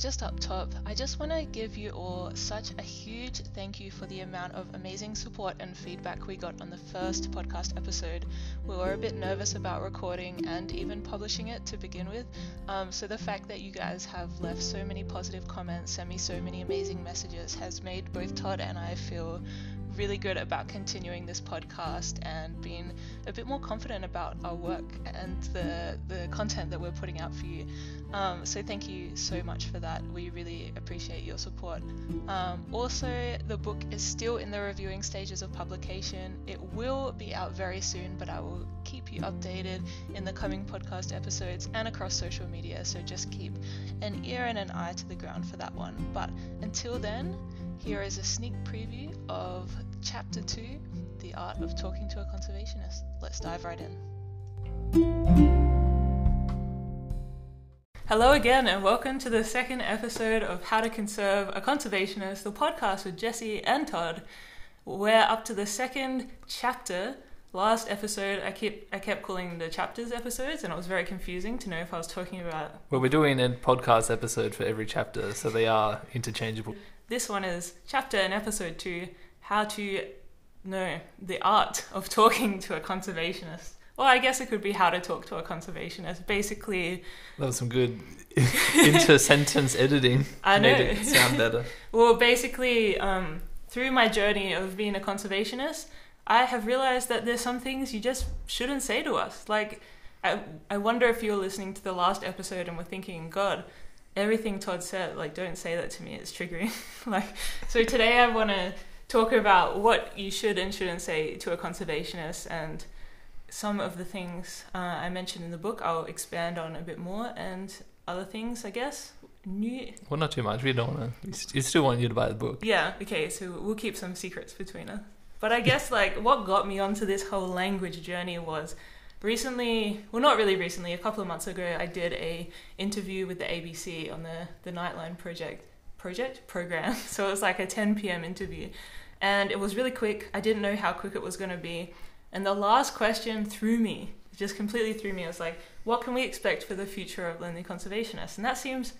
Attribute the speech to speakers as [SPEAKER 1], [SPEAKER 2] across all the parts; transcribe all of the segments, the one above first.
[SPEAKER 1] just up top, I just want to give you all such a huge thank you for the amount of amazing support and feedback we got on the first podcast episode. We were a bit nervous about recording and even publishing it to begin with, um, so the fact that you guys have left so many positive comments, sent me so many amazing messages, has made both Todd and I feel really good about continuing this podcast and being a bit more confident about our work and the the content that we're putting out for you. Um, so thank you so much for that. We really appreciate your support. Um, also, the book is still in the reviewing stages of publication. It will be out very soon, but I will keep you updated in the coming podcast episodes and across social media. So just keep an ear and an eye to the ground for that one. But until then. Here is a sneak preview of Chapter 2 The Art of Talking to a Conservationist. Let's dive right in. Hello again, and welcome to the second episode of How to Conserve a Conservationist, the podcast with Jesse and Todd. We're up to the second chapter. Last episode, I kept I kept calling the chapters episodes, and it was very confusing to know if I was talking about.
[SPEAKER 2] Well, we're doing a podcast episode for every chapter, so they are interchangeable.
[SPEAKER 1] This one is chapter and episode two how to know the art of talking to a conservationist. Well, I guess it could be how to talk to a conservationist. Basically,
[SPEAKER 2] that was some good inter sentence editing.
[SPEAKER 1] I know.
[SPEAKER 2] Made it sound better.
[SPEAKER 1] well, basically, um, through my journey of being a conservationist, I have realized that there's some things you just shouldn't say to us. Like, I, I wonder if you're listening to the last episode and were thinking, God, everything Todd said, like, don't say that to me. It's triggering. like, so today I want to talk about what you should and shouldn't say to a conservationist and some of the things uh, I mentioned in the book. I'll expand on a bit more and other things, I guess. New.
[SPEAKER 2] Well, not too much. We don't want to. We still want you to buy the book.
[SPEAKER 1] Yeah. Okay. So we'll keep some secrets between us. But I guess like what got me onto this whole language journey was recently well not really recently a couple of months ago i did a interview with the abc on the the nightline project project? Program. So it was like a 10 p.m interview. And it was really quick. I didn't know how quick it was going to be. And the last question threw me. Just completely threw me. It was like what can we expect for the future of lonely conservationists? And that seems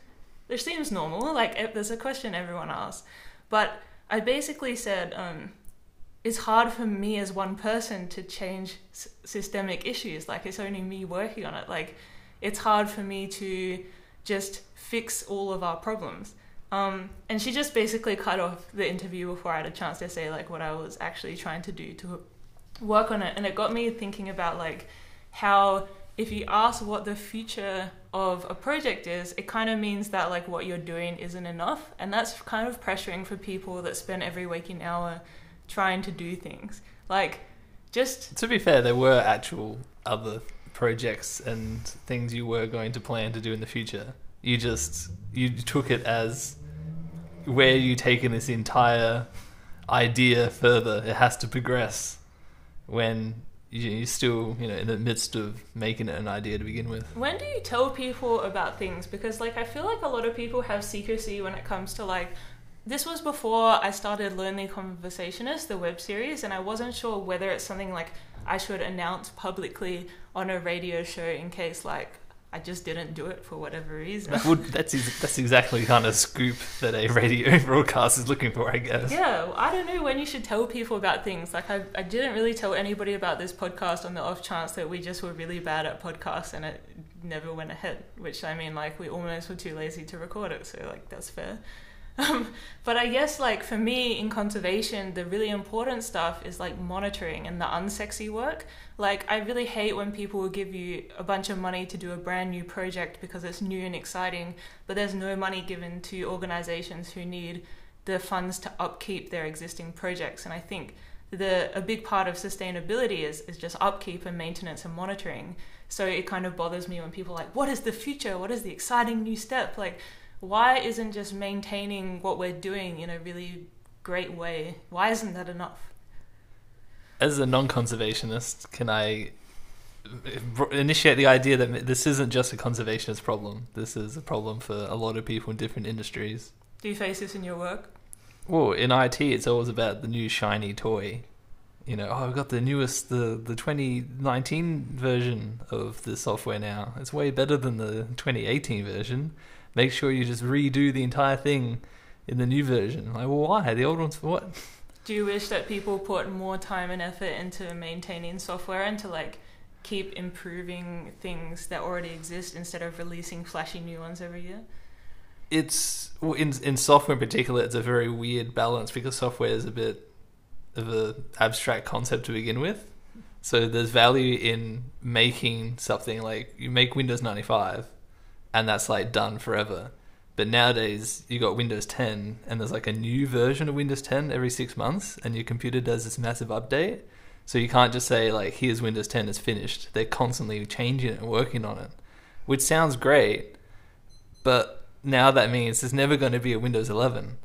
[SPEAKER 1] it seems normal. Like there's a question everyone asks. But i basically said um, it's hard for me as one person to change s- systemic issues. Like it's only me working on it. Like it's hard for me to just fix all of our problems. Um, and she just basically cut off the interview before I had a chance to say like what I was actually trying to do to work on it. And it got me thinking about like how if you ask what the future of a project is, it kind of means that like what you're doing isn't enough, and that's kind of pressuring for people that spend every waking hour trying to do things. Like, just
[SPEAKER 2] to be fair, there were actual other projects and things you were going to plan to do in the future. You just you took it as where you taking this entire idea further. It has to progress when you're still you know in the midst of making it an idea to begin with.
[SPEAKER 1] When do you tell people about things? Because like I feel like a lot of people have secrecy when it comes to like this was before I started Lonely Conservationist, the web series, and I wasn't sure whether it's something like I should announce publicly on a radio show in case like I just didn't do it for whatever reason.
[SPEAKER 2] Would, that's that's exactly the kind of scoop that a radio broadcast is looking for, I guess.
[SPEAKER 1] Yeah, I don't know when you should tell people about things. Like I, I didn't really tell anybody about this podcast on the off chance that we just were really bad at podcasts and it never went ahead. Which I mean, like we almost were too lazy to record it, so like that's fair. Um, but I guess like for me in conservation, the really important stuff is like monitoring and the unsexy work. Like I really hate when people will give you a bunch of money to do a brand new project because it's new and exciting, but there's no money given to organizations who need the funds to upkeep their existing projects. And I think the a big part of sustainability is is just upkeep and maintenance and monitoring. So it kind of bothers me when people are like, what is the future? What is the exciting new step? Like why isn't just maintaining what we're doing in a really great way? Why isn't that enough?
[SPEAKER 2] As a non conservationist, can I initiate the idea that this isn't just a conservationist problem? This is a problem for a lot of people in different industries.
[SPEAKER 1] Do you face this in your work?
[SPEAKER 2] Well, in IT, it's always about the new shiny toy. You know, oh, I've got the newest, the, the 2019 version of the software now. It's way better than the 2018 version Make sure you just redo the entire thing in the new version. Like, well, why? The old one's for what?
[SPEAKER 1] Do you wish that people put more time and effort into maintaining software and to like keep improving things that already exist instead of releasing flashy new ones every year?
[SPEAKER 2] It's in in software in particular, it's a very weird balance because software is a bit of a abstract concept to begin with. So there's value in making something like you make Windows 95, and that's like done forever. But nowadays you got Windows 10, and there's like a new version of Windows 10 every six months, and your computer does this massive update. So you can't just say like, "Here's Windows 10, it's finished." They're constantly changing it and working on it, which sounds great, but now that means there's never going to be a Windows 11,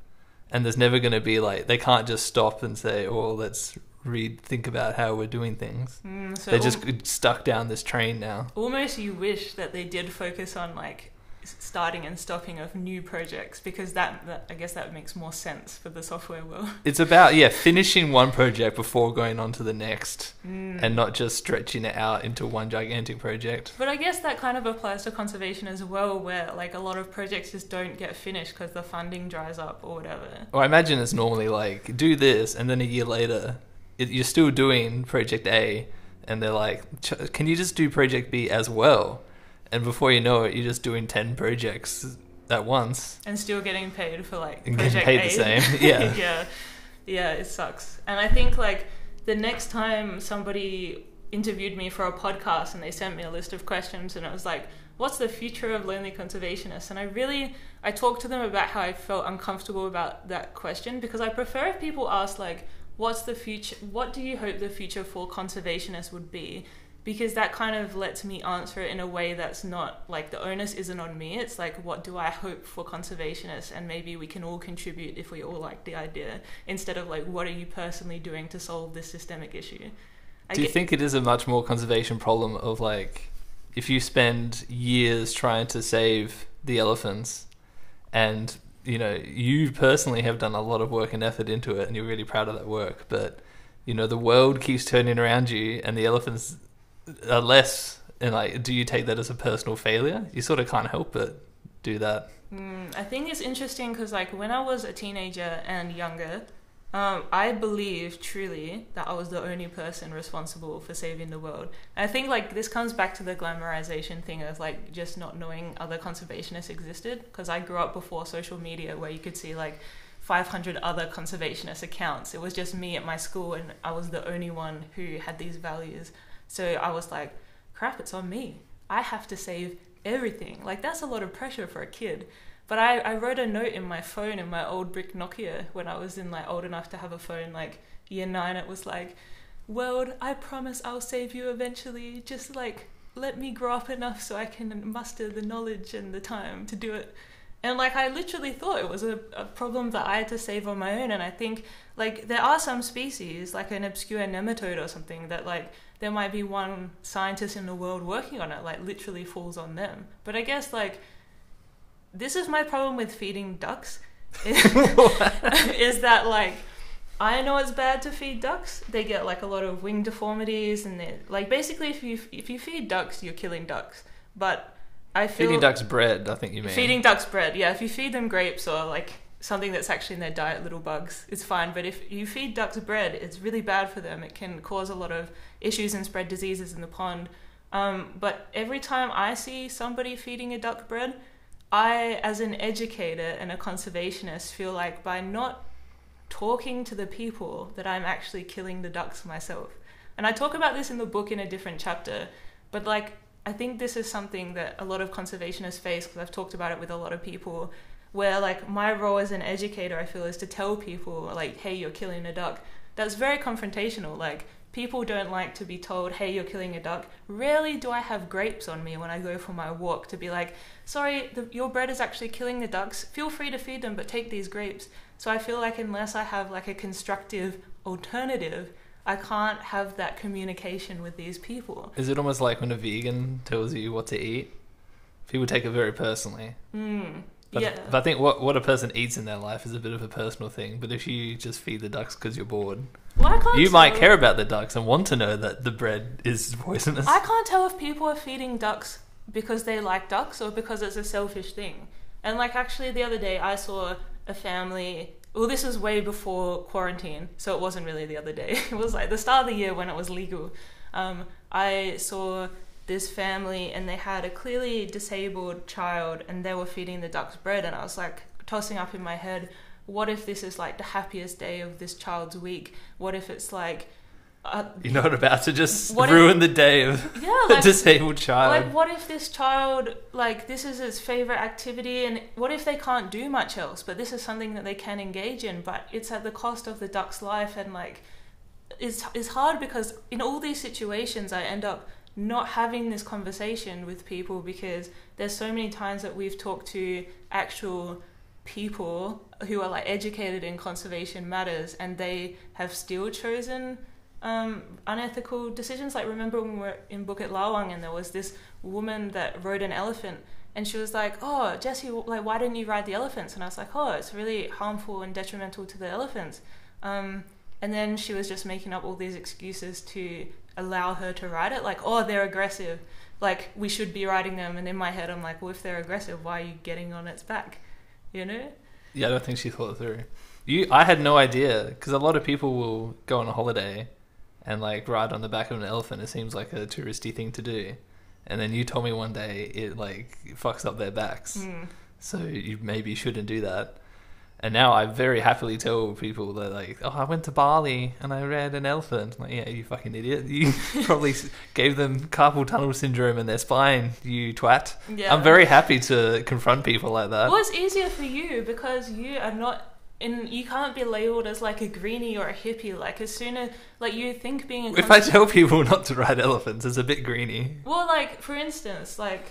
[SPEAKER 2] and there's never going to be like they can't just stop and say, "Oh, let's read think about how we're doing things."
[SPEAKER 1] Mm, so
[SPEAKER 2] They're
[SPEAKER 1] al-
[SPEAKER 2] just stuck down this train now.
[SPEAKER 1] almost you wish that they did focus on like starting and stopping of new projects because that, that I guess that makes more sense for the software world.
[SPEAKER 2] It's about yeah finishing one project before going on to the next,
[SPEAKER 1] Mm.
[SPEAKER 2] and not just stretching it out into one gigantic project.
[SPEAKER 1] But I guess that kind of applies to conservation as well, where like a lot of projects just don't get finished because the funding dries up or whatever.
[SPEAKER 2] Or I imagine it's normally like do this, and then a year later, you're still doing project A, and they're like, "Ch- "Can you just do project B as well?" And before you know it, you're just doing ten projects at once.
[SPEAKER 1] and still getting paid for like
[SPEAKER 2] And getting
[SPEAKER 1] project
[SPEAKER 2] paid
[SPEAKER 1] A.
[SPEAKER 2] the same, yeah.
[SPEAKER 1] yeah, yeah, it sucks. And I think like the next time somebody interviewed me for a podcast and they sent me a list of questions and it was like, "What's the future of lonely conservationists?" And I really I talked to them about how I felt uncomfortable about that question because I prefer if people ask like, "What's the future? What do you hope the future for conservationists would be?" because that kind of lets me answer it in a way that's not like the onus isn't on me. It's like, what do I hope for conservationists? And maybe we can all contribute if we all like the idea, instead of like, what are you personally doing to solve this systemic issue? I
[SPEAKER 2] Do you
[SPEAKER 1] get-
[SPEAKER 2] think it is a much more conservation problem of like if you spend years trying to save the elephants and you know you personally have done a lot of work and effort into it and you're really proud of that work but you know the world keeps turning around you and the elephants are less and like do you take that as a personal failure? You sort of can't help but do that.
[SPEAKER 1] Mm, I think it's interesting because, like, when I was a teenager and younger, um, I believe truly that I was the only person responsible for saving the world. I think, like, this comes back to the glamorization thing of, like, just not knowing other conservationists existed. Because I grew up before social media where you could see, like, 500 other conservationist accounts. It was just me at my school, and I was the only one who had these values. So I was like, crap, it's on me. I have to save everything. Like, that's a lot of pressure for a kid. But I, I wrote a note in my phone in my old brick Nokia when I was in like old enough to have a phone, like year nine. It was like, World, I promise I'll save you eventually. Just like let me grow up enough so I can muster the knowledge and the time to do it. And like I literally thought it was a, a problem that I had to save on my own. And I think like there are some species, like an obscure nematode or something, that like there might be one scientist in the world working on it, like literally falls on them. But I guess like this is my problem with feeding ducks is that like I know it's bad to feed ducks. They get like a lot of wing deformities and they like basically if you if you feed ducks you're killing ducks. But I feel
[SPEAKER 2] feeding ducks bread i think you mean
[SPEAKER 1] Feeding ducks bread, yeah. If you feed them grapes or like something that's actually in their diet, little bugs, it's fine. But if you feed ducks bread, it's really bad for them. It can cause a lot of issues and spread diseases in the pond. Um, but every time I see somebody feeding a duck bread, I, as an educator and a conservationist, feel like by not talking to the people that I'm actually killing the ducks myself. And I talk about this in the book in a different chapter, but like I think this is something that a lot of conservationists face because I've talked about it with a lot of people where like my role as an educator I feel is to tell people like hey you're killing a duck. That's very confrontational like people don't like to be told hey you're killing a duck. Rarely do I have grapes on me when I go for my walk to be like sorry the, your bread is actually killing the ducks. Feel free to feed them but take these grapes. So I feel like unless I have like a constructive alternative I can't have that communication with these people.
[SPEAKER 2] is it almost like when a vegan tells you what to eat people take it very personally
[SPEAKER 1] Mm.
[SPEAKER 2] But,
[SPEAKER 1] yeah.
[SPEAKER 2] but I think what what a person eats in their life is a bit of a personal thing. But if you just feed the ducks because you're bored,
[SPEAKER 1] well, I can't
[SPEAKER 2] you might
[SPEAKER 1] tell-
[SPEAKER 2] care about the ducks and want to know that the bread is poisonous.
[SPEAKER 1] I can't tell if people are feeding ducks because they like ducks or because it's a selfish thing. And like actually the other day I saw a family well this was way before quarantine, so it wasn't really the other day. It was like the start of the year when it was legal. Um, I saw this family and they had a clearly disabled child and they were feeding the ducks bread and I was like tossing up in my head, what if this is like the happiest day of this child's week? What if it's like uh,
[SPEAKER 2] You're not about to just
[SPEAKER 1] What if-
[SPEAKER 2] ruin the day of
[SPEAKER 1] yeah,
[SPEAKER 2] a disabled child.
[SPEAKER 1] like what if this child like this is his favorite activity and what if they can't do much else but this is something that they can engage in but it's at the cost of the duck's life and like it's, it's hard because in all these situations i end up not having this conversation with people because there's so many times that we've talked to actual people who are like educated in conservation matters and they have still chosen um, unethical decisions. Like remember when we were in Bukit Lawang and there was this woman that rode an elephant and she was like, "Oh, Jesse, like why didn't you ride the elephants?" And I was like, "Oh, it's really harmful and detrimental to the elephants." Um, and then she was just making up all these excuses to allow her to ride it, like, "Oh, they're aggressive." Like we should be riding them, and in my head, I'm like, "Well, if they're aggressive, why are you getting on its back?" You know?
[SPEAKER 2] Yeah, I don't think she thought it through. You, I had no idea because a lot of people will go on a holiday and like ride on the back of an elephant. It seems like a touristy thing to do, and then you told me one day it like fucks up their backs,
[SPEAKER 1] Mm.
[SPEAKER 2] so you maybe shouldn't do that. And now I very happily tell people that like, oh, I went to Bali and I rode an elephant. I'm like, yeah, you fucking idiot. You probably s- gave them carpal tunnel syndrome in their spine. You twat.
[SPEAKER 1] Yeah.
[SPEAKER 2] I'm very happy to confront people like that.
[SPEAKER 1] Well, it's easier for you because you are not in. You can't be labeled as like a greenie or a hippie. Like as soon as like you think being a
[SPEAKER 2] If I tell people not to ride elephants, it's a bit greenie.
[SPEAKER 1] well, like for instance, like.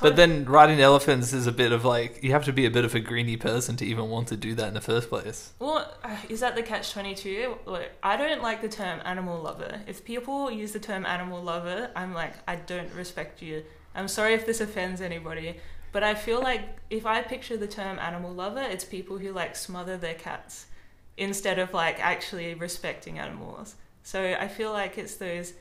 [SPEAKER 2] But then riding elephants is a bit of like you have to be a bit of a greeny person to even want to do that in the first place.
[SPEAKER 1] Well, uh, is that the catch 22? Look, I don't like the term animal lover. If people use the term animal lover, I'm like, I don't respect you. I'm sorry if this offends anybody, but I feel like if I picture the term animal lover, it's people who like smother their cats instead of like actually respecting animals. So I feel like it's those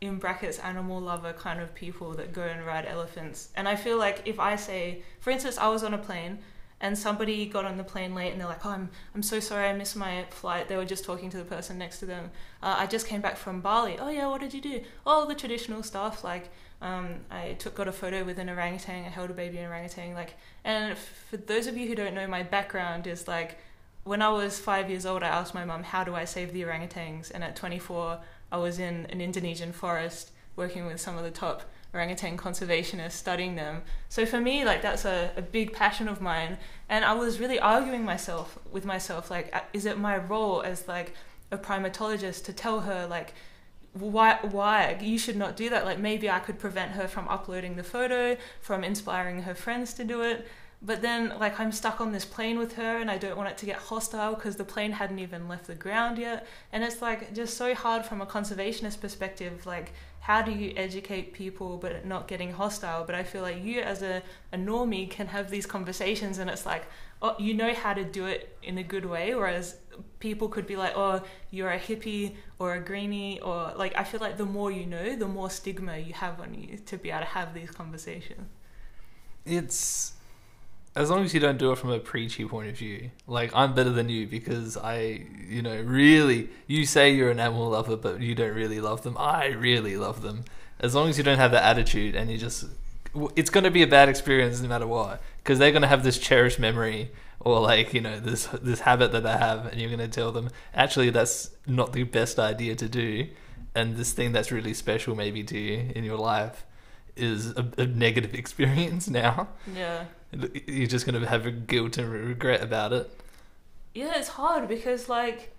[SPEAKER 1] in brackets animal lover kind of people that go and ride elephants. And I feel like if I say, for instance, I was on a plane and somebody got on the plane late and they're like, oh, I'm, I'm so sorry I missed my flight. They were just talking to the person next to them. Uh, I just came back from Bali. Oh, yeah, what did you do? All the traditional stuff. Like, um, I took got a photo with an orangutan. I held a baby orangutan. Like, and for those of you who don't know, my background is like, when I was five years old, I asked my mum, how do I save the orangutans? And at 24, I was in an Indonesian forest working with some of the top orangutan conservationists studying them. So for me, like that's a, a big passion of mine. And I was really arguing myself with myself, like, uh, is it my role as like a primatologist to tell her like why why you should not do that? Like maybe I could prevent her from uploading the photo, from inspiring her friends to do it. But then, like, I'm stuck on this plane with her, and I don't want it to get hostile because the plane hadn't even left the ground yet. And it's like just so hard from a conservationist perspective. Like, how do you educate people but not getting hostile? But I feel like you, as a, a normie, can have these conversations, and it's like, oh, you know how to do it in a good way. Whereas people could be like, oh, you're a hippie or a greenie, or like, I feel like the more you know, the more stigma you have on you to be able to have these conversations.
[SPEAKER 2] It's as long as you don't do it from a preachy point of view. Like I'm better than you because I, you know, really you say you're an animal lover, but you don't really love them. I really love them. As long as you don't have that attitude and you just, it's going to be a bad experience no matter what because they're going to have this cherished memory or like you know this this habit that they have, and you're going to tell them actually that's not the best idea to do, and this thing that's really special maybe to you in your life is a, a negative experience now
[SPEAKER 1] Yeah.
[SPEAKER 2] you're just going to have a guilt and regret about it.
[SPEAKER 1] Yeah, it's hard because like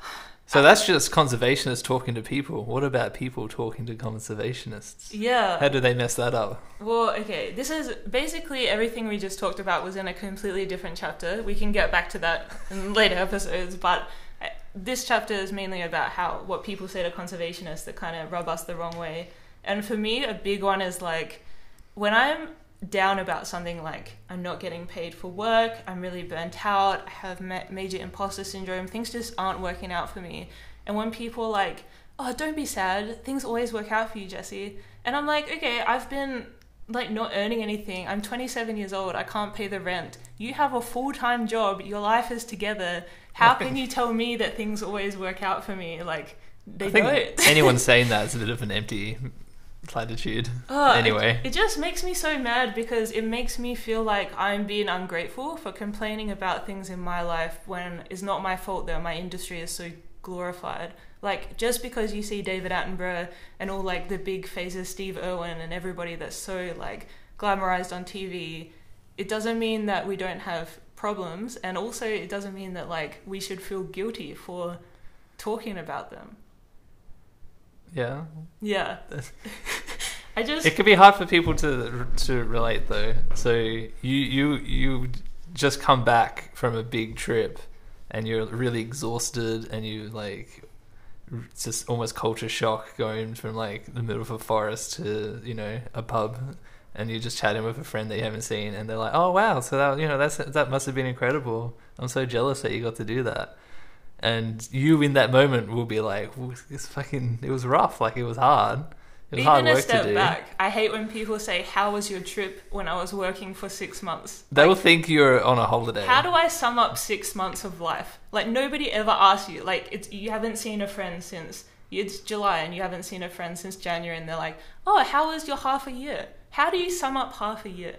[SPEAKER 2] So that's just conservationists talking to people. What about people talking to conservationists?
[SPEAKER 1] yeah.
[SPEAKER 2] How do they mess that up?
[SPEAKER 1] Well, okay, this is basically everything we just talked about was in a completely different chapter. We can get back to that in later episodes, but uh, this chapter is mainly about how what people say to conservationists that kind of rub us the wrong way. And for me, a big one is like when I'm down about something like I'm not getting paid for work, I'm really burnt out, I have ma- major imposter syndrome, things just aren't working out for me. And when people are like, oh, don't be sad, things always work out for you, Jesse. And I'm like, okay, I've been like not earning anything. I'm 27 years old. I can't pay the rent. You have a full-time job. Your life is together. How can you tell me that things always work out for me? Like they don't.
[SPEAKER 2] anyone saying that is a bit of an empty platitude.
[SPEAKER 1] Ah, it-
[SPEAKER 2] anyway,
[SPEAKER 1] It, just makes me so mad because it makes me feel like I'm being ungrateful for complaining about things in my life when it's not my fault that my industry is so glorified. Like just because you see David Attenborough and all like the big faces, Steve Irwin and everybody that's so like glamorized on TV, it doesn't mean that we don't have problems, and also it doesn't mean that like we should feel guilty for talking about them.
[SPEAKER 2] Yeah,
[SPEAKER 1] Yeah. I just
[SPEAKER 2] it can be hard for people to to relate though. So you you you just come back from a big trip, and you're really exhausted, and you like it's just almost culture shock going from like the middle of a forest to you know a pub. And you're just chatting with a friend that you haven't seen, and they're like, "Oh wow, so that you know that's that must have been incredible. I'm so jealous that you got to do that." And you in that moment will be like, "It's fucking. It was rough. Like it was hard. It was
[SPEAKER 1] Even
[SPEAKER 2] hard
[SPEAKER 1] a step
[SPEAKER 2] to do."
[SPEAKER 1] back, I hate when people say, "How was your trip?" When I was working for six months.
[SPEAKER 2] They will think you're on a holiday.
[SPEAKER 1] How do I sum up six months of life? Like nobody ever asks you. Like it's you haven't seen a friend since it's July, and you haven't seen a friend since January, and they're like, "Oh, how was your half a year?" How do you sum up half a year?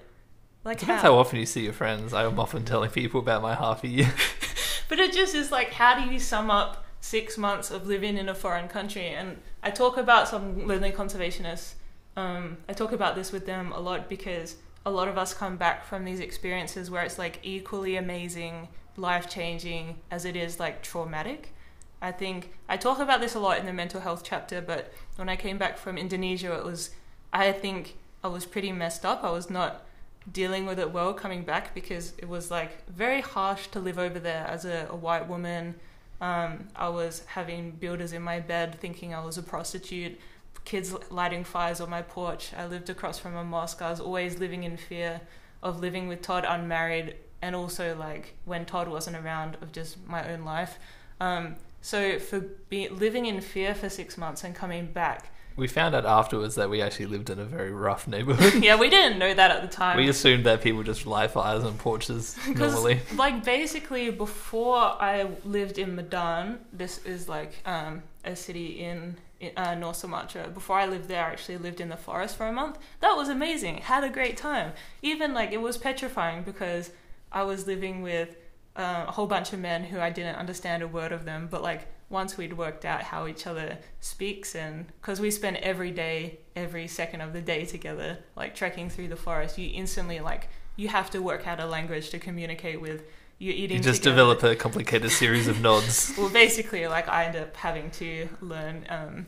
[SPEAKER 1] Like
[SPEAKER 2] Depends
[SPEAKER 1] how?
[SPEAKER 2] how often you see your friends. I'm often telling people about my half a year.
[SPEAKER 1] But it just is like, how do you sum up six months of living in a foreign country? And I talk about some lonely conservationists. Um, I talk about this with them a lot because a lot of us come back from these experiences where it's like equally amazing, life changing as it is like traumatic. I think I talk about this a lot in the mental health chapter, but when I came back from Indonesia, it was, I think I was pretty messed up. I was not dealing with it well coming back because it was like very harsh to live over there as a, a white woman. Um, I was having builders in my bed thinking I was a prostitute, kids lighting fires on my porch. I lived across from a mosque. I was always living in fear of living with Todd unmarried and also like when Todd wasn't around of just my own life. Um, so for be, living in fear for six months and coming back,
[SPEAKER 2] we found out afterwards that we actually lived in a very rough neighborhood.
[SPEAKER 1] yeah, we didn't know that at the time.
[SPEAKER 2] we assumed that people just light fires on porches normally.
[SPEAKER 1] like basically before I lived in Medan, this is like um, a city in, in uh, North Sumatra. Before I lived there, I actually lived in the forest for a month. That was amazing. Had a great time. Even like it was petrifying because I was living with uh, a whole bunch of men who I didn't understand a word of them, but like once we'd worked out how each other speaks and because we spend every day every second of the day together like trekking through the forest you instantly like you have to work out a language to communicate with you're eating
[SPEAKER 2] You just
[SPEAKER 1] together.
[SPEAKER 2] develop a complicated series of nods.
[SPEAKER 1] well basically like i end up having to learn um,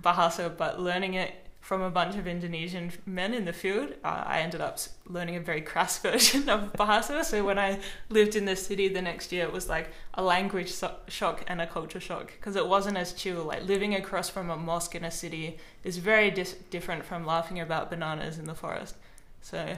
[SPEAKER 1] bahasa but learning it from a bunch of indonesian men in the field uh, i ended up learning a very crass version of bahasa. So when i lived in the city the next year it was like a language so- shock and a culture shock because it wasn't as chill. Like living across from a mosque in a city is very dis- different from laughing about bananas in the forest. So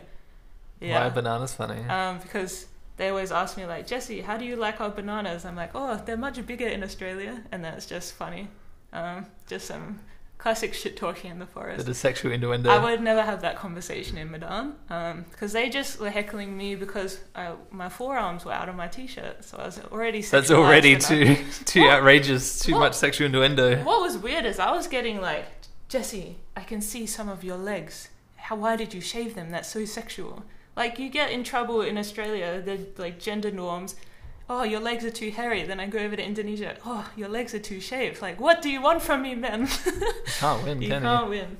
[SPEAKER 1] yeah.
[SPEAKER 2] Why are bananas funny?
[SPEAKER 1] um, because they always ask me like Jesse, how do you like our bananas? I'm like, oh, they're much bigger in Australia, and then it's just funny, um, just some classic shit talking in the forest.
[SPEAKER 2] Of sexual innuendo.
[SPEAKER 1] I would never have that conversation in Medan um, because they just were heckling me because I, my forearms were out of my t-shirt, so I was already.
[SPEAKER 2] That's already too too
[SPEAKER 1] What?
[SPEAKER 2] outrageous. Too
[SPEAKER 1] What?
[SPEAKER 2] much sexual innuendo.
[SPEAKER 1] What was weird is I was getting like, Jesse, I can see some of your legs. How why did you shave them? That's so sexual. Like you get in trouble in Australia, the like gender norms. Oh, your legs are too hairy. Then I go over to Indonesia. Oh, your legs are too shaved. Like, what do you want from me,
[SPEAKER 2] man? Can't win,
[SPEAKER 1] you
[SPEAKER 2] can
[SPEAKER 1] can't win.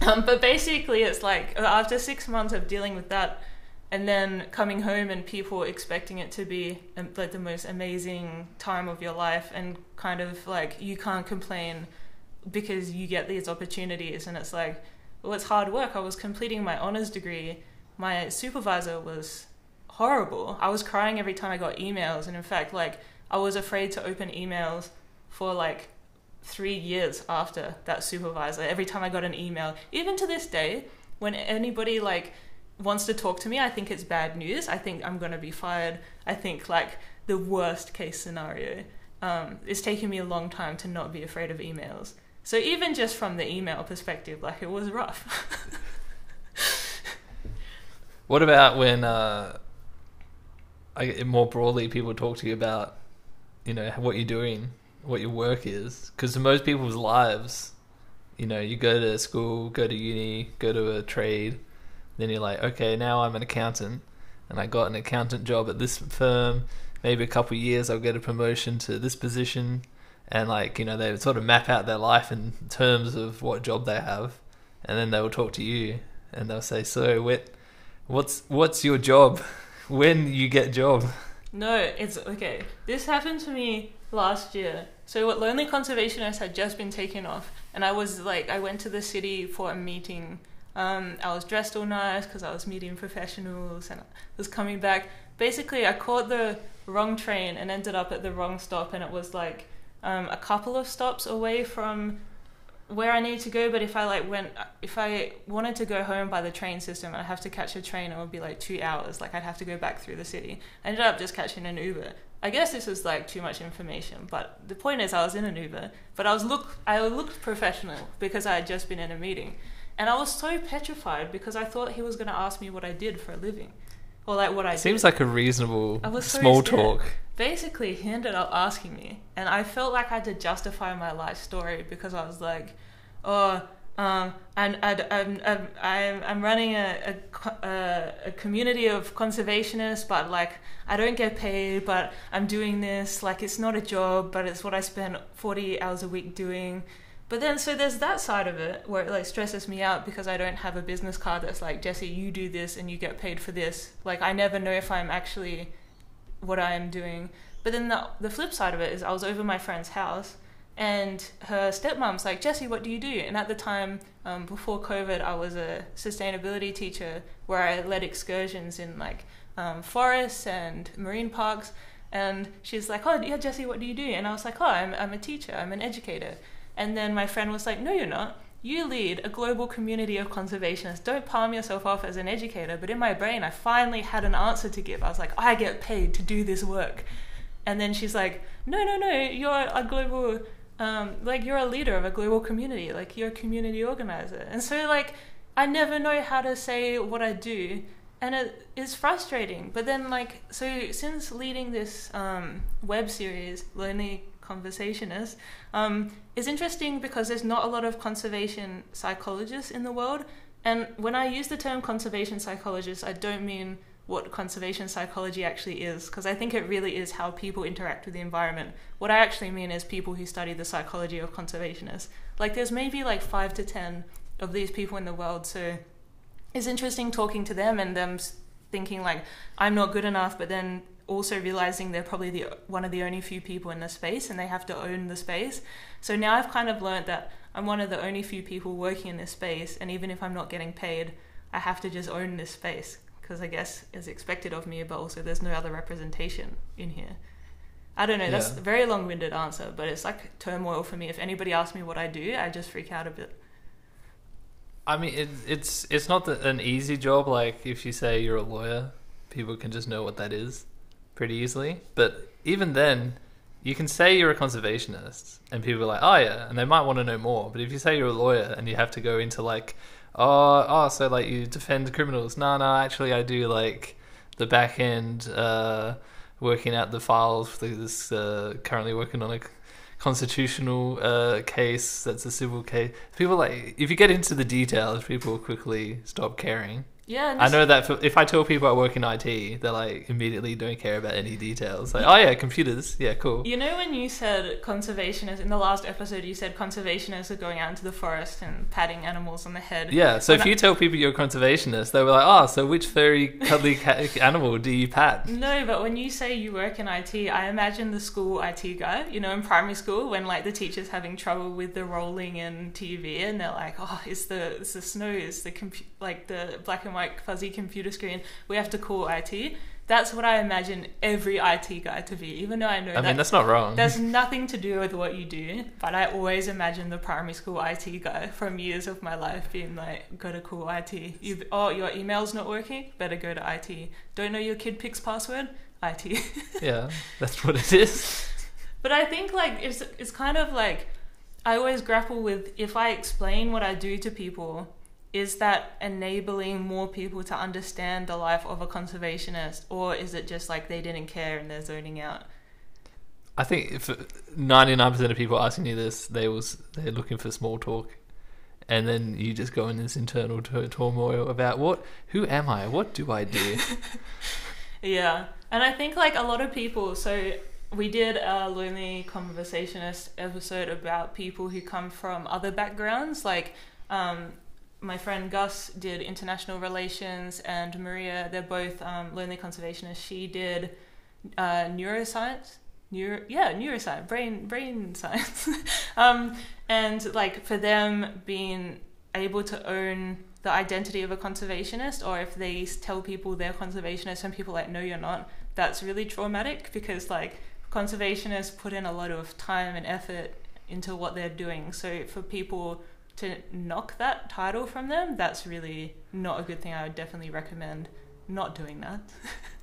[SPEAKER 1] Um, but basically, it's like uh, after six months of dealing with that, and then coming home and people expecting it to be um, like the most amazing time of your life, and kind of like you can't complain because you get these opportunities, and it's like, well, it's hard work. I was completing my honors degree. My supervisor was horrible. I was crying every time I got emails, and in fact, like I was afraid to open emails for like three years after that supervisor. Every time I got an email, even to this day, when anybody like wants to talk to me, I think it's bad news. I think I'm gonna be fired. I think like the worst case scenario. Um, it's taken me a long time to not be afraid of emails. So even just from the email perspective, like it was rough.
[SPEAKER 2] What about when, uh, I, more broadly, people talk to you about, you know, what you're doing, what your work is? Because in most people's lives, you know, you go to school, go to uni, go to a trade, then you're like, okay, now I'm an accountant, and I got an accountant job at this firm. Maybe a couple of years, I'll get a promotion to this position, and like you know, they sort of map out their life in terms of what job they have, and then they will talk to you, and they'll say, so what, what's what's your job? When you get job?
[SPEAKER 1] No, it's okay. This happened to me last year. So what Lonely Conservationist had just been taken off, and I was like, I went to the city for a meeting. Um, I was dressed all nice because I was meeting professionals, and I was coming back. Basically, I caught the wrong train and ended up at the wrong stop, and it was like um, a couple of stops away from where I needed to go, but if I like went, if I wanted to go home by the train system, I'd have to catch a train. It would be like two hours. Like I'd have to go back through the city. I ended up just catching an Uber. I guess this was like too much information, but the point is, I was in an Uber, but I was look, I looked professional because I had just been in a meeting, and I was so petrified because I thought he was going to ask me what I did for a living, or like what I
[SPEAKER 2] Seems
[SPEAKER 1] did.
[SPEAKER 2] like a reasonable small talk.
[SPEAKER 1] Basically, he ended up asking me, and I felt like I had to justify my life story because I was like, "Oh, um, and I'm I'm I'm, I'm running a, a a a community of conservationists, but like I don't get paid, but I'm doing this like it's not a job, but it's what I spend 40 hours a week doing." But then, so there's that side of it where it like stresses me out because I don't have a business card that's like, Jesse, you do this and you get paid for this. Like, I never know if I'm actually what I am doing. But then the the flip side of it is I was over my friend's house and her stepmom's like, Jesse, what do you do? And at the time, um, before COVID, I was a sustainability teacher where I led excursions in like um, forests and marine parks. And she's like, Oh, yeah, Jesse, what do you do? And I was like, Oh, I'm, I'm a teacher, I'm an educator. And then my friend was like, No, you're not. You lead a global community of conservationists. Don't palm yourself off as an educator. But in my brain, I finally had an answer to give. I was like, I get paid to do this work. And then she's like, No, no, no, you're a global, um, like, you're a leader of a global community. Like, you're a community organizer. And so, like, I never know how to say what I do. And it is frustrating. But then, like, so since leading this um, web series, Lonely Conservationist, um, is interesting because there's not a lot of conservation psychologists in the world. And when I use the term conservation psychologist, I don't mean what conservation psychology actually is, because I think it really is how people interact with the environment. What I actually mean is people who study the psychology of conservationists. Like, there's maybe like five to ten of these people in the world, so it's interesting talking to them and them thinking like I'm not good enough, but then also realizing they're probably the one of the only few people in the space and they have to own the space. So now I've kind of learned that I'm one of the only few people working in this space, and even if I'm not getting paid, I have to just own this space because I guess it's expected of me, but also there's no other representation in here. I don't know. That's a very long-winded answer, but it's like turmoil for me. If anybody asks me what I do, I just freak out a bit.
[SPEAKER 2] I mean, it, it's it's not the, an easy job. Like if you say you're a lawyer, people can just know what that is pretty easily. But even then, you can say you're a conservationist, and people are like, "Oh yeah," and they might want to know more. But if you say you're a lawyer and you have to go into like, "Oh, oh, so like you defend criminals?" No, no, actually, I do like the back end, uh, working out the files for this. Uh, currently working on a constitutional uh, case that's a civil case. People like if you get into the details, people quickly stop caring.
[SPEAKER 1] Yeah,
[SPEAKER 2] I know that for, if I tell people I work in IT, they're like immediately don't care about any details. Like, oh yeah, computers, yeah, cool.
[SPEAKER 1] You know when you said conservationists in the last episode, you said conservationists are going out into the forest and patting animals on the head.
[SPEAKER 2] Yeah, so
[SPEAKER 1] When
[SPEAKER 2] if
[SPEAKER 1] I-
[SPEAKER 2] you tell people you're a conservationist, they were like, oh, so which furry, cuddly ca- animal do you pat?
[SPEAKER 1] No, but when you say you work in IT, I imagine the school IT guy, you know, in primary school when like the teacher's having trouble with the rolling in TV and they're like, oh, it's the it's the snow, it's the compu- like the black and white fuzzy computer screen. We have to call IT. That's what I imagine every IT guy to be, even though I know
[SPEAKER 2] I
[SPEAKER 1] that
[SPEAKER 2] mean, that's not wrong.
[SPEAKER 1] There's nothing to do with what you do, but I always imagine the primary school IT guy from years of my life being like, go to call IT. You, oh, your email's not working? Better go to IT. Don't know your kid picks password? IT.
[SPEAKER 2] yeah, that's what it is.
[SPEAKER 1] but I think like it's it's kind of like I always grapple with if I explain what I do to people, is that enabling more people to understand the life of a conservationist, or is it just like they didn't care and they're zoning out?
[SPEAKER 2] I think if ninety nine percent of people asking you this, they was they're looking for small talk, and then you just go in this internal tur- turmoil about what, who am I, what do I do?
[SPEAKER 1] Yeah, and I think like a lot of people. So we did a lonely conservationist episode about people who come from other backgrounds. Like um, my friend Gus did international relations, and Maria, they're both um, lonely conservationists. She did uh, neuroscience. Neuro, yeah, neuroscience, brain, brain science, um, and like for them being able to own the identity of a conservationist, or if they tell people they're conservationists and people like, no, you're not, that's really traumatic because like conservationists put in a lot of time and effort into what they're doing. So for people to knock that title from them, that's really not a good thing. I would definitely recommend not doing that.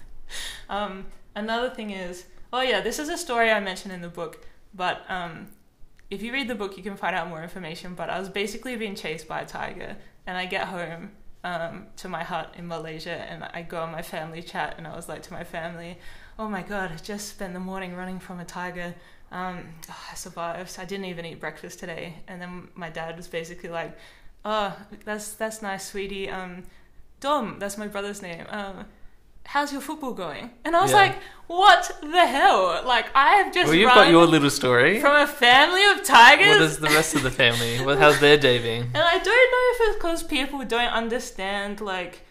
[SPEAKER 1] um, another thing is, oh yeah, this is a story I mentioned in the book, but um, if you read the book, you can find out more information. But I was basically being chased by a tiger, and I get home um, to my hut in Malaysia, and I go on my family chat, and I was like to my family, "Oh my god, I just spent the morning running from a tiger. Um, oh, I survived. I didn't even eat breakfast today." And then my dad was basically like, "Oh, that's that's nice, sweetie. Um, Dom, that's my brother's name. Um, how's your football going?" And I was
[SPEAKER 2] Yeah.
[SPEAKER 1] like, "What the hell? Like I have just
[SPEAKER 2] well, you've got your little story.
[SPEAKER 1] from a family of tigers."
[SPEAKER 2] What is the rest of the family? What, how's their day being?
[SPEAKER 1] And I don't know if it's because people don't understand like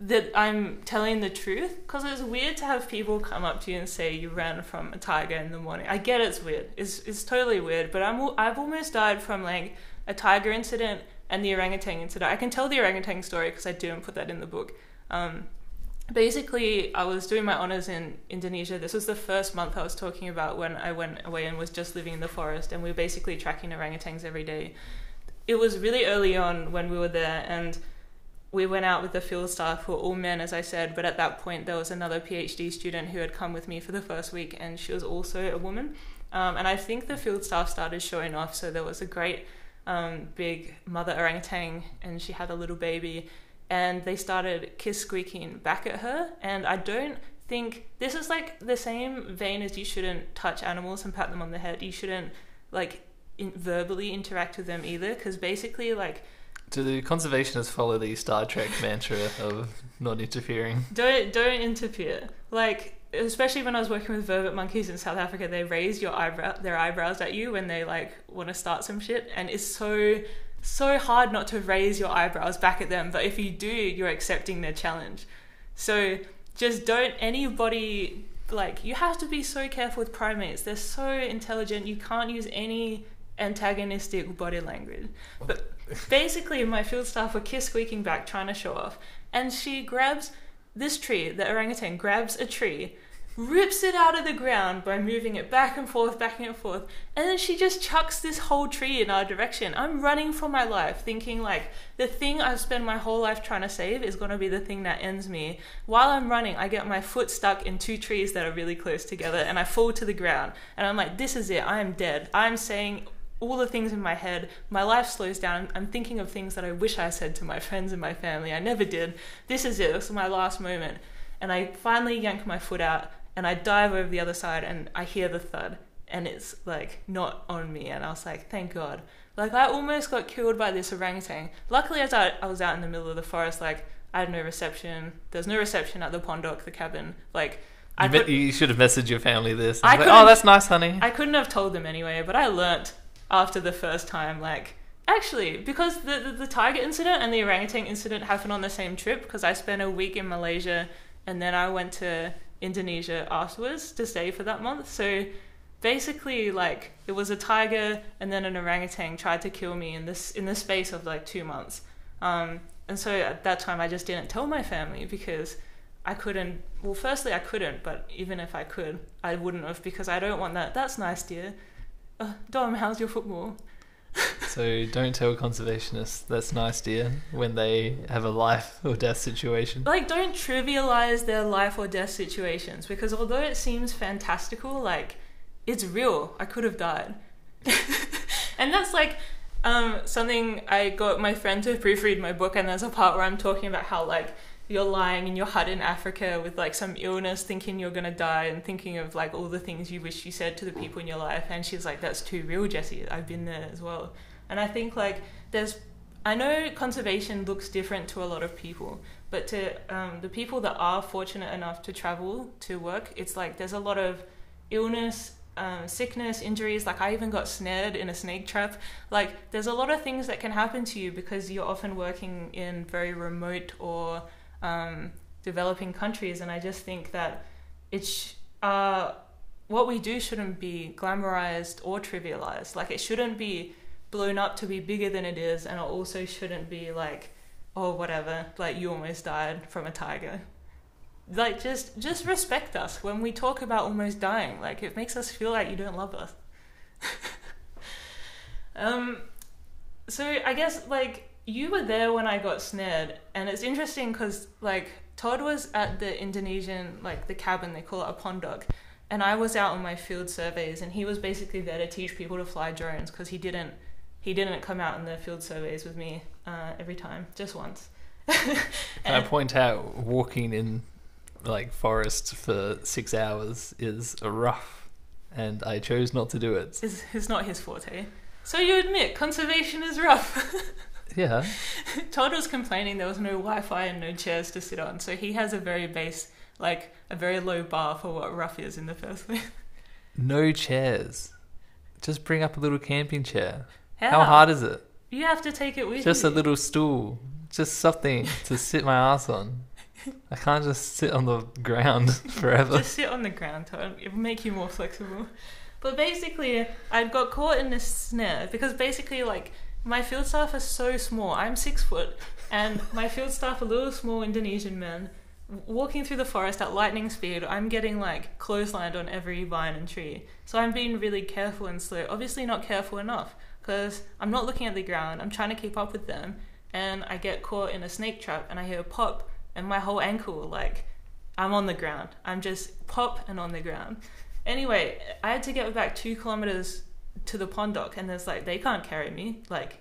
[SPEAKER 1] that I'm telling the truth. Because it's weird to have people come up to you and say you ran from a tiger in the morning. I get it's weird. It's it's totally weird. But I'm I've almost died from like a tiger incident and the orangutan incident. I can tell the orangutan story because I didn't put that in the book. Um, basically i was doing my honors in indonesia this was the first month i was talking about when i went away and was just living in the forest and we were basically tracking orangutans every day it was really early on when we were there and we went out with the field staff who were all men as i said but at that point there was another phd student who had come with me for the first week and she was also a woman. Um, and i think the field staff started showing off so there was a great um, big mother orangutan and she had a little baby and they started kiss squeaking back at her. And i don't think this is like the same vein as you shouldn't touch animals and pat them on the head. You shouldn't like in- verbally interact with them either because basically like
[SPEAKER 2] Do the conservationists follow the Star Trek mantra of not interfering?
[SPEAKER 1] don't don't interfere. Like especially when i was working with vervet monkeys in south africa they raise your eyebrow their eyebrows at you when they like want to start some shit and it's so so hard not to raise your eyebrows back at them but if you do you're accepting their challenge. So just don't anybody like you have to be so careful with primates. They're so intelligent. You can't use any antagonistic body language. But basically my field staff were kiss squeaking back trying to show off. And she grabs this tree the orangutan grabs a tree rips it out of the ground by moving it back and forth back and forth. And then she just chucks this whole tree in our direction. I'm running for my life thinking like the thing i've spent my whole life trying to save is going to be the thing that ends me. While i'm running i get my foot stuck in two trees that are really close together and i fall to the ground. And i'm like this is it. I am dead. I'm saying all the things in my head. My life slows down. I'm thinking of things that I wish I said to my friends and my family. I never did. This is it. This is my last moment. And I finally yank my foot out and I dive over the other side and I hear the thud and it's like not on me. And I was like, thank God. Like I almost got killed by this orangutan. Luckily, as I, I was out in the middle of the forest, like I had no reception. There's no reception at the Pondok, the cabin. Like I
[SPEAKER 2] You, you should have messaged your family this.
[SPEAKER 1] I
[SPEAKER 2] Like, oh, that's nice, honey.
[SPEAKER 1] I couldn't have told them anyway, but I learnt after the first time, like, actually, because the, the, the tiger incident and the orangutan incident happened on the same trip, because I spent a week in Malaysia and then I went to Indonesia afterwards to stay for that month. So basically, like, it was a tiger and then an orangutan tried to kill me in this in the space of like two months. Um, and so at that time, I just didn't tell my family because I couldn't. Well, firstly, I couldn't, but even if I could, I wouldn't have because I don't want that. That's nice, dear. Uh, Dom, how's your football?
[SPEAKER 2] So don't tell conservationists that's nice, dear, when they have a life or death situation.
[SPEAKER 1] Like, don't trivialize their life or death situations because although it seems fantastical, like, it's real. I could have died. and that's like, um, something I got my friend to proofread my book, and there's a part where I'm talking about how like you're lying in your hut in Africa with like some illness, thinking you're gonna die, and thinking of like all the things you wish you said to the people in your life. And she's like, "That's too real, Jesse. I've been there as well." And I think like there's, I know conservation looks different to a lot of people, but to um, the people that are fortunate enough to travel to work, it's like there's a lot of illness um, sickness, injuries. Like I even got snared in a snake trap. Like there's a lot of things that can happen to you because you're often working in very remote or um, developing countries. And I just think that it's uh, what we do shouldn't be glamorized or trivialized. Like it shouldn't be blown up to be bigger than it is, and it also shouldn't be like, oh whatever, like you almost died from a tiger like just just respect us when we talk about almost dying like it makes us feel like you don't love us um so i guess like you were there when i got snared and it's interesting because like todd was at the indonesian like the cabin they call it a pondok and i was out on my field surveys and he was basically there to teach people to fly drones because he didn't he didn't come out in the field surveys with me uh, every time just once
[SPEAKER 2] Can I point out walking in like forests for six hours is rough, and I chose not to do it.
[SPEAKER 1] It's, it's not his forte. So you admit conservation is rough.
[SPEAKER 2] Yeah,
[SPEAKER 1] Todd was complaining there was no Wi-Fi and no chairs to sit on, so he has a very base, like a very low bar for what rough is in the first place.
[SPEAKER 2] no chairs. Just bring up a little camping chair. How hard is it?
[SPEAKER 1] You have to take it with
[SPEAKER 2] Just
[SPEAKER 1] you.
[SPEAKER 2] Just a little stool. Just something to sit my ass on. I can't just sit on the ground forever.
[SPEAKER 1] Just sit on the ground, Todd. It'll make you more flexible. But basically, I got caught in this snare because basically, like, my field staff are so small. I'm six foot, and my field staff are little small Indonesian men walking through the forest at lightning speed. I'm getting like clotheslined on every vine and tree. So I'm being really careful and slow. Obviously, not careful enough because I'm not looking at the ground. I'm trying to keep up with them, and I get caught in a snake trap, and I hear a pop and my whole ankle like I'm on the ground. I'm just pop and on the ground. Anyway, I had to get back two kilometers to the pondok, and there's like they can't carry me. Like,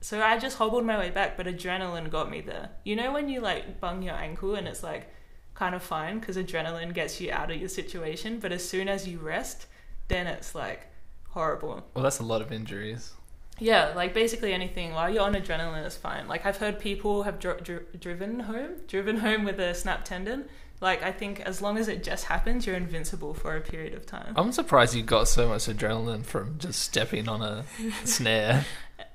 [SPEAKER 1] so I just hobbled my way back, but adrenaline got me there. You know when you like bung your ankle and it's like kind of fine because adrenaline gets you out of your situation, but as soon as you rest, then it's like horrible.
[SPEAKER 2] Well, that's a lot of injuries.
[SPEAKER 1] Yeah, like basically anything while you're on adrenaline is fine. Like I've heard people have dri- dri- driven home, driven home with a snap tendon. Like I think as long as it just happens, you're invincible for a period of time.
[SPEAKER 2] I'm surprised you got so much adrenaline from just stepping on a snare.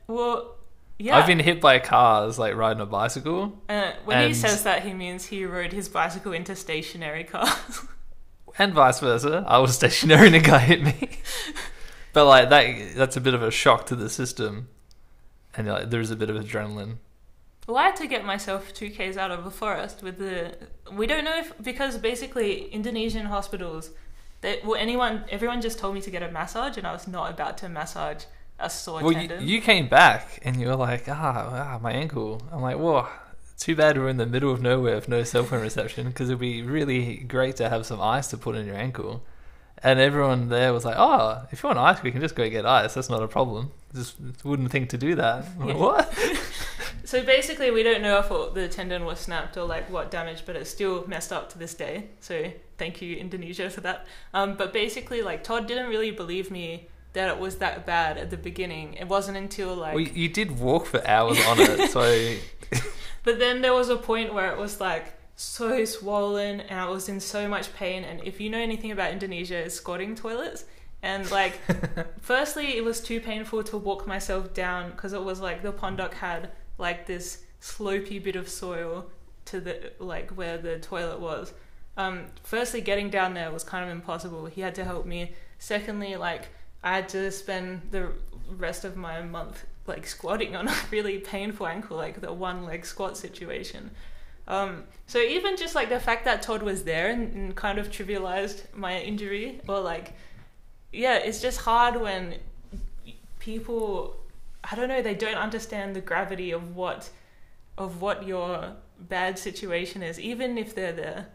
[SPEAKER 1] Well, yeah.
[SPEAKER 2] I've been hit by cars like riding a bicycle,
[SPEAKER 1] Uh, when he says that, he means he rode his bicycle into stationary cars.
[SPEAKER 2] and vice versa. I was stationary and a guy hit me. but like that, that's a bit of a shock to the system, and like, there's a bit of adrenaline.
[SPEAKER 1] Well, I had to get myself two k's out of a forest with the. We don't know if because basically Indonesian hospitals, they well anyone everyone just told me to get a massage, and I was not about to massage a sore
[SPEAKER 2] Well, you,
[SPEAKER 1] tendon.
[SPEAKER 2] you came back and you were like, ah, ah, my ankle. I'm like, whoa. Too bad we're in the middle of nowhere with no cell phone reception because it'd be really great to have some ice to put in your ankle. And everyone there was like, oh, if you want ice, we can just go get ice. That's not a problem. Just wouldn't think to do that. I'm like, what?
[SPEAKER 1] So basically, we don't know if the tendon was snapped or like what damage, but it's still messed up to this day. So thank you, Indonesia, for that. Um, but basically, like Todd didn't really believe me that it was that bad at the beginning. It wasn't until like,
[SPEAKER 2] well, you did walk for hours on it, so
[SPEAKER 1] but then there was a point where it was like so swollen, and I was in so much pain. And if you know anything about Indonesia, it's squatting toilets. And like, firstly, it was too painful to walk myself down because it was like the pondok had like this slopy bit of soil to the like where the toilet was. Um, firstly, getting down there was kind of impossible. He had to help me. Secondly, like I had to spend the rest of my month like squatting on a really painful ankle, like the one leg squat situation. Um, so even just like the fact that Todd was there and, and kind of trivialized my injury, or like, yeah, it's just hard when people, I don't know, they don't understand the gravity of what, of what your bad situation is, even if they're there.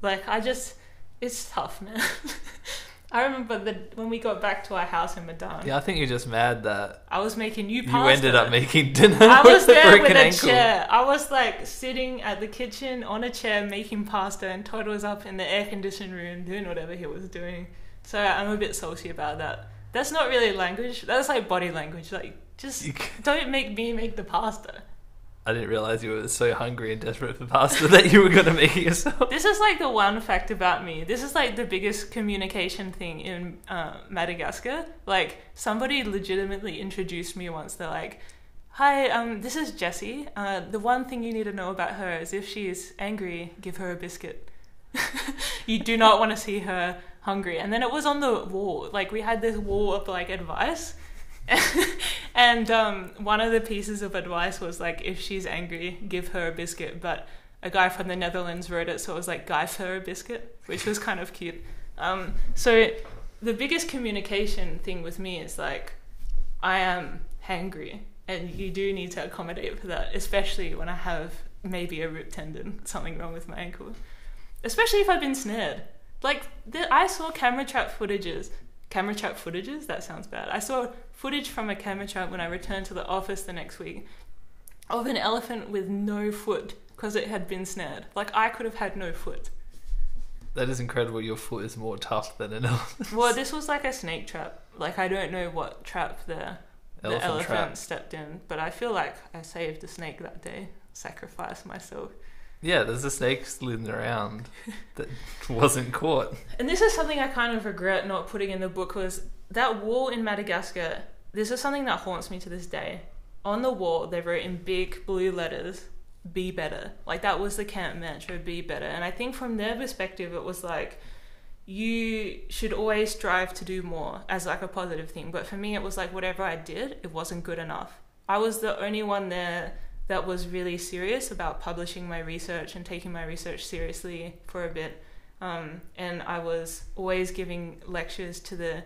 [SPEAKER 1] Like I just, it's tough, man. I remember that when we got back to our house in Medan,
[SPEAKER 2] Yeah, I think you're just mad that
[SPEAKER 1] I was making you Pasta.
[SPEAKER 2] you ended up making dinner
[SPEAKER 1] I was there with a
[SPEAKER 2] ankle.
[SPEAKER 1] chair. I was like sitting at the kitchen on a chair making pasta, and Todd was up in the air conditioned room doing whatever he was doing. So I'm a bit salty about that. That's not really language. That's like body language. Like, just don't make me make the pasta.
[SPEAKER 2] I didn't realize you were so hungry and desperate for pasta that you were going to make it yourself.
[SPEAKER 1] This is like the one fact about me. This is like the biggest communication thing in uh, Madagascar. Like somebody legitimately introduced me once. They're like, "Hi, um, this is Jessie. Uh, the one thing you need to know about her is if she's angry, give her a biscuit. you do not want to see her hungry." And then it was on the wall. Like we had this wall of like advice. and um, one of the pieces of advice was like, if she's angry, give her a biscuit. But a guy from the Netherlands wrote it, so it was like "Guy for a biscuit," which was kind of cute. Um, so the biggest communication thing with me is like, I am hangry, and you do need to accommodate for that, especially when I have maybe a rip tendon, something wrong with my ankle, especially if I've been snared. Like the, I saw camera trap footages. Camera trap footages? That sounds bad. I saw footage from a camera trap when I returned to the office the next week of an elephant with no foot because it had been snared. Like I could have had no foot.
[SPEAKER 2] That is incredible. Your foot is more tough than an elephant.
[SPEAKER 1] Well, this was like a snake trap. Like I don't know what trap the the
[SPEAKER 2] Elephant
[SPEAKER 1] elephant
[SPEAKER 2] trap.
[SPEAKER 1] stepped in, but I feel like I saved the snake that day. Sacrificed myself.
[SPEAKER 2] Yeah, there's a snake slithering around that wasn't caught.
[SPEAKER 1] And this is something I kind of regret not putting in the book was that wall in Madagascar. This is something that haunts me to this day. On the wall, they wrote in big blue letters, "Be better." Like that was the camp mantra, "Be better." And I think from their perspective, it was like you should always strive to do more as like a positive thing. But for me, it was like whatever I did, it wasn't good enough. I was the only one there that was really serious about publishing my research and taking my research seriously for a bit. Um, and I was always giving lectures to the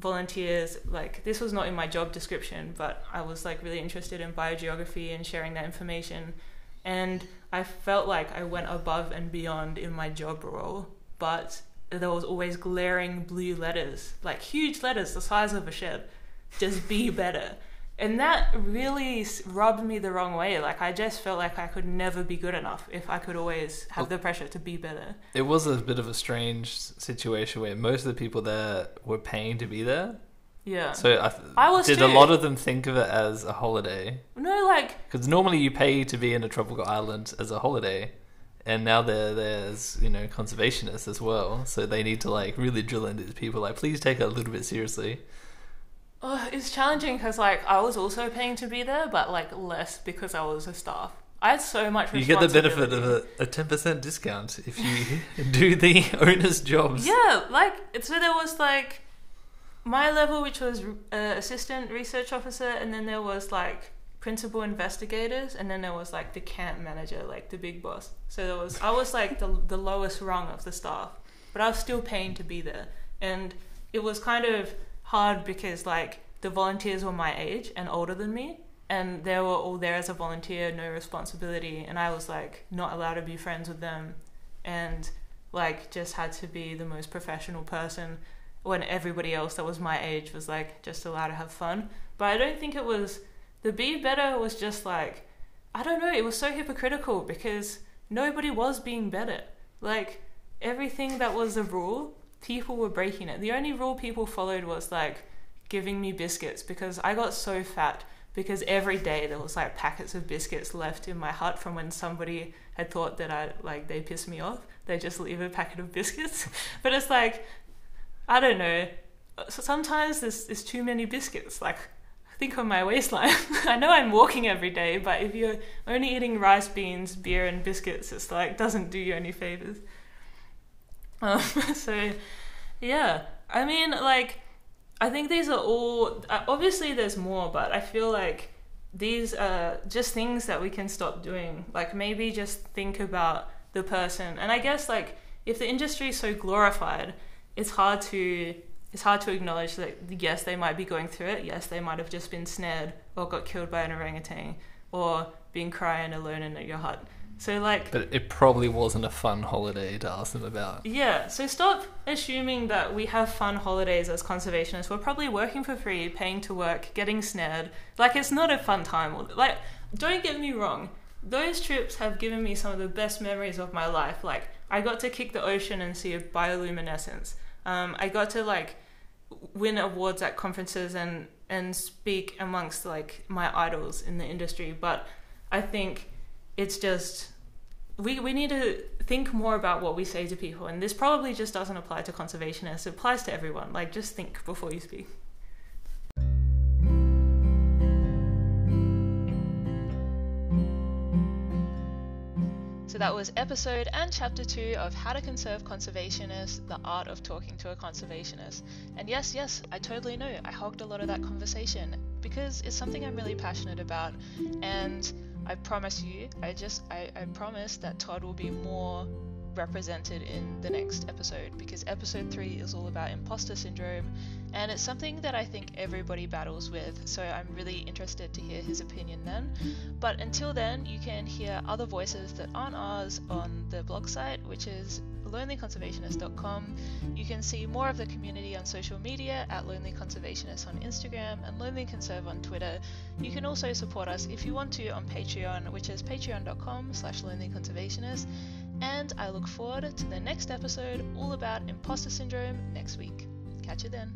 [SPEAKER 1] volunteers. Like this was not in my job description, but I was like really interested in biogeography and sharing that information. And I felt like I went above and beyond in my job role, but there was always glaring blue letters, like huge letters the size of a shed. Just be better. And that really rubbed me the wrong way. Like I just felt like I could never be good enough if I could always have the pressure to be better.
[SPEAKER 2] It was a bit of a strange situation where most of the people there were paying to be there.
[SPEAKER 1] Yeah.
[SPEAKER 2] So I, th-
[SPEAKER 1] I was
[SPEAKER 2] did
[SPEAKER 1] too.
[SPEAKER 2] a lot of them think of it as a holiday?
[SPEAKER 1] no, like
[SPEAKER 2] Because normally you pay to be in a tropical island as a holiday, and now there there's you know conservationists as well, so they need to like really drill into these people. Like, please take it a little bit seriously.
[SPEAKER 1] Oh, it's challenging because like I was also paying to be there, but like less because I was a staff. I had so much.
[SPEAKER 2] You get the benefit of a ten percent discount if you do the owner's jobs.
[SPEAKER 1] Yeah, like it's so there was like my level, which was uh, assistant research officer, and then there was like principal investigators, and then there was like the camp manager, like the big boss. So there was I was like the the lowest rung of the staff, but I was still paying to be there, and it was kind of hard because like the volunteers were my age and older than me. And they were all there as a volunteer, no responsibility, and I was like not allowed to be friends with them, and like just had to be the most professional person when everybody else that was my age was like just allowed to have fun. But I don't think it was the be better was just like I don't know, it was so hypocritical because nobody was being better. Like everything that was a rule, people were breaking it. The only rule people followed was like giving me biscuits because I got so fat because every day there was like packets of biscuits left in my hut from when somebody had thought that I like they pissed me off. They just leave a packet of biscuits. but it's like I don't know. So sometimes there's, there's too many biscuits. Like think of my waistline. I know I'm walking every day, but if you're only eating rice, beans, beer, and biscuits, it's like doesn't do you any favors. Um, so yeah, I mean, like I think these are all uh, obviously there's more, but I feel like these are just things that we can stop doing. Like maybe just think about the person, and I guess like if the industry is so glorified, it's hard to it's hard to acknowledge that yes they might be going through it yes they might have just been snared or got killed by an orangutan or being crying alone in your hut. So like
[SPEAKER 2] But it probably wasn't a fun holiday to ask them about.
[SPEAKER 1] yeah, so stop assuming that we have fun holidays as conservationists. We're probably working for free, paying to work, getting snared. Like it's not a fun time. Like don't get me wrong, those trips have given me some of the best memories of my life. Like I got to kick the ocean and see a bioluminescence. Um, I got to like win awards at conferences and and speak amongst like my idols in the industry. But I think it's just we we need to think more about what we say to people, and this probably just doesn't apply to conservationists. It applies to everyone. Like just think before you speak. So that was episode and chapter two of How to Conserve Conservationists, the art of talking to a conservationist. And yes, yes, I totally know I hogged a lot of that conversation because it's something I'm really passionate about. And I promise you, I just, I, I promise that Todd will be more represented in the next episode because episode 3 is all about imposter syndrome and it's something that I think everybody battles with. So I'm really interested to hear his opinion then. But until then you can hear other voices that aren't ours on the blog site which is lonelyconservationist.com you can see more of the community on social media at Lonely Conservationist on Instagram and Lonely Conserve on Twitter you can also support us if you want to on Patreon which is patreon.com slash lonelyconservationist and I look forward to the next episode all about imposter syndrome next week. Catch you then.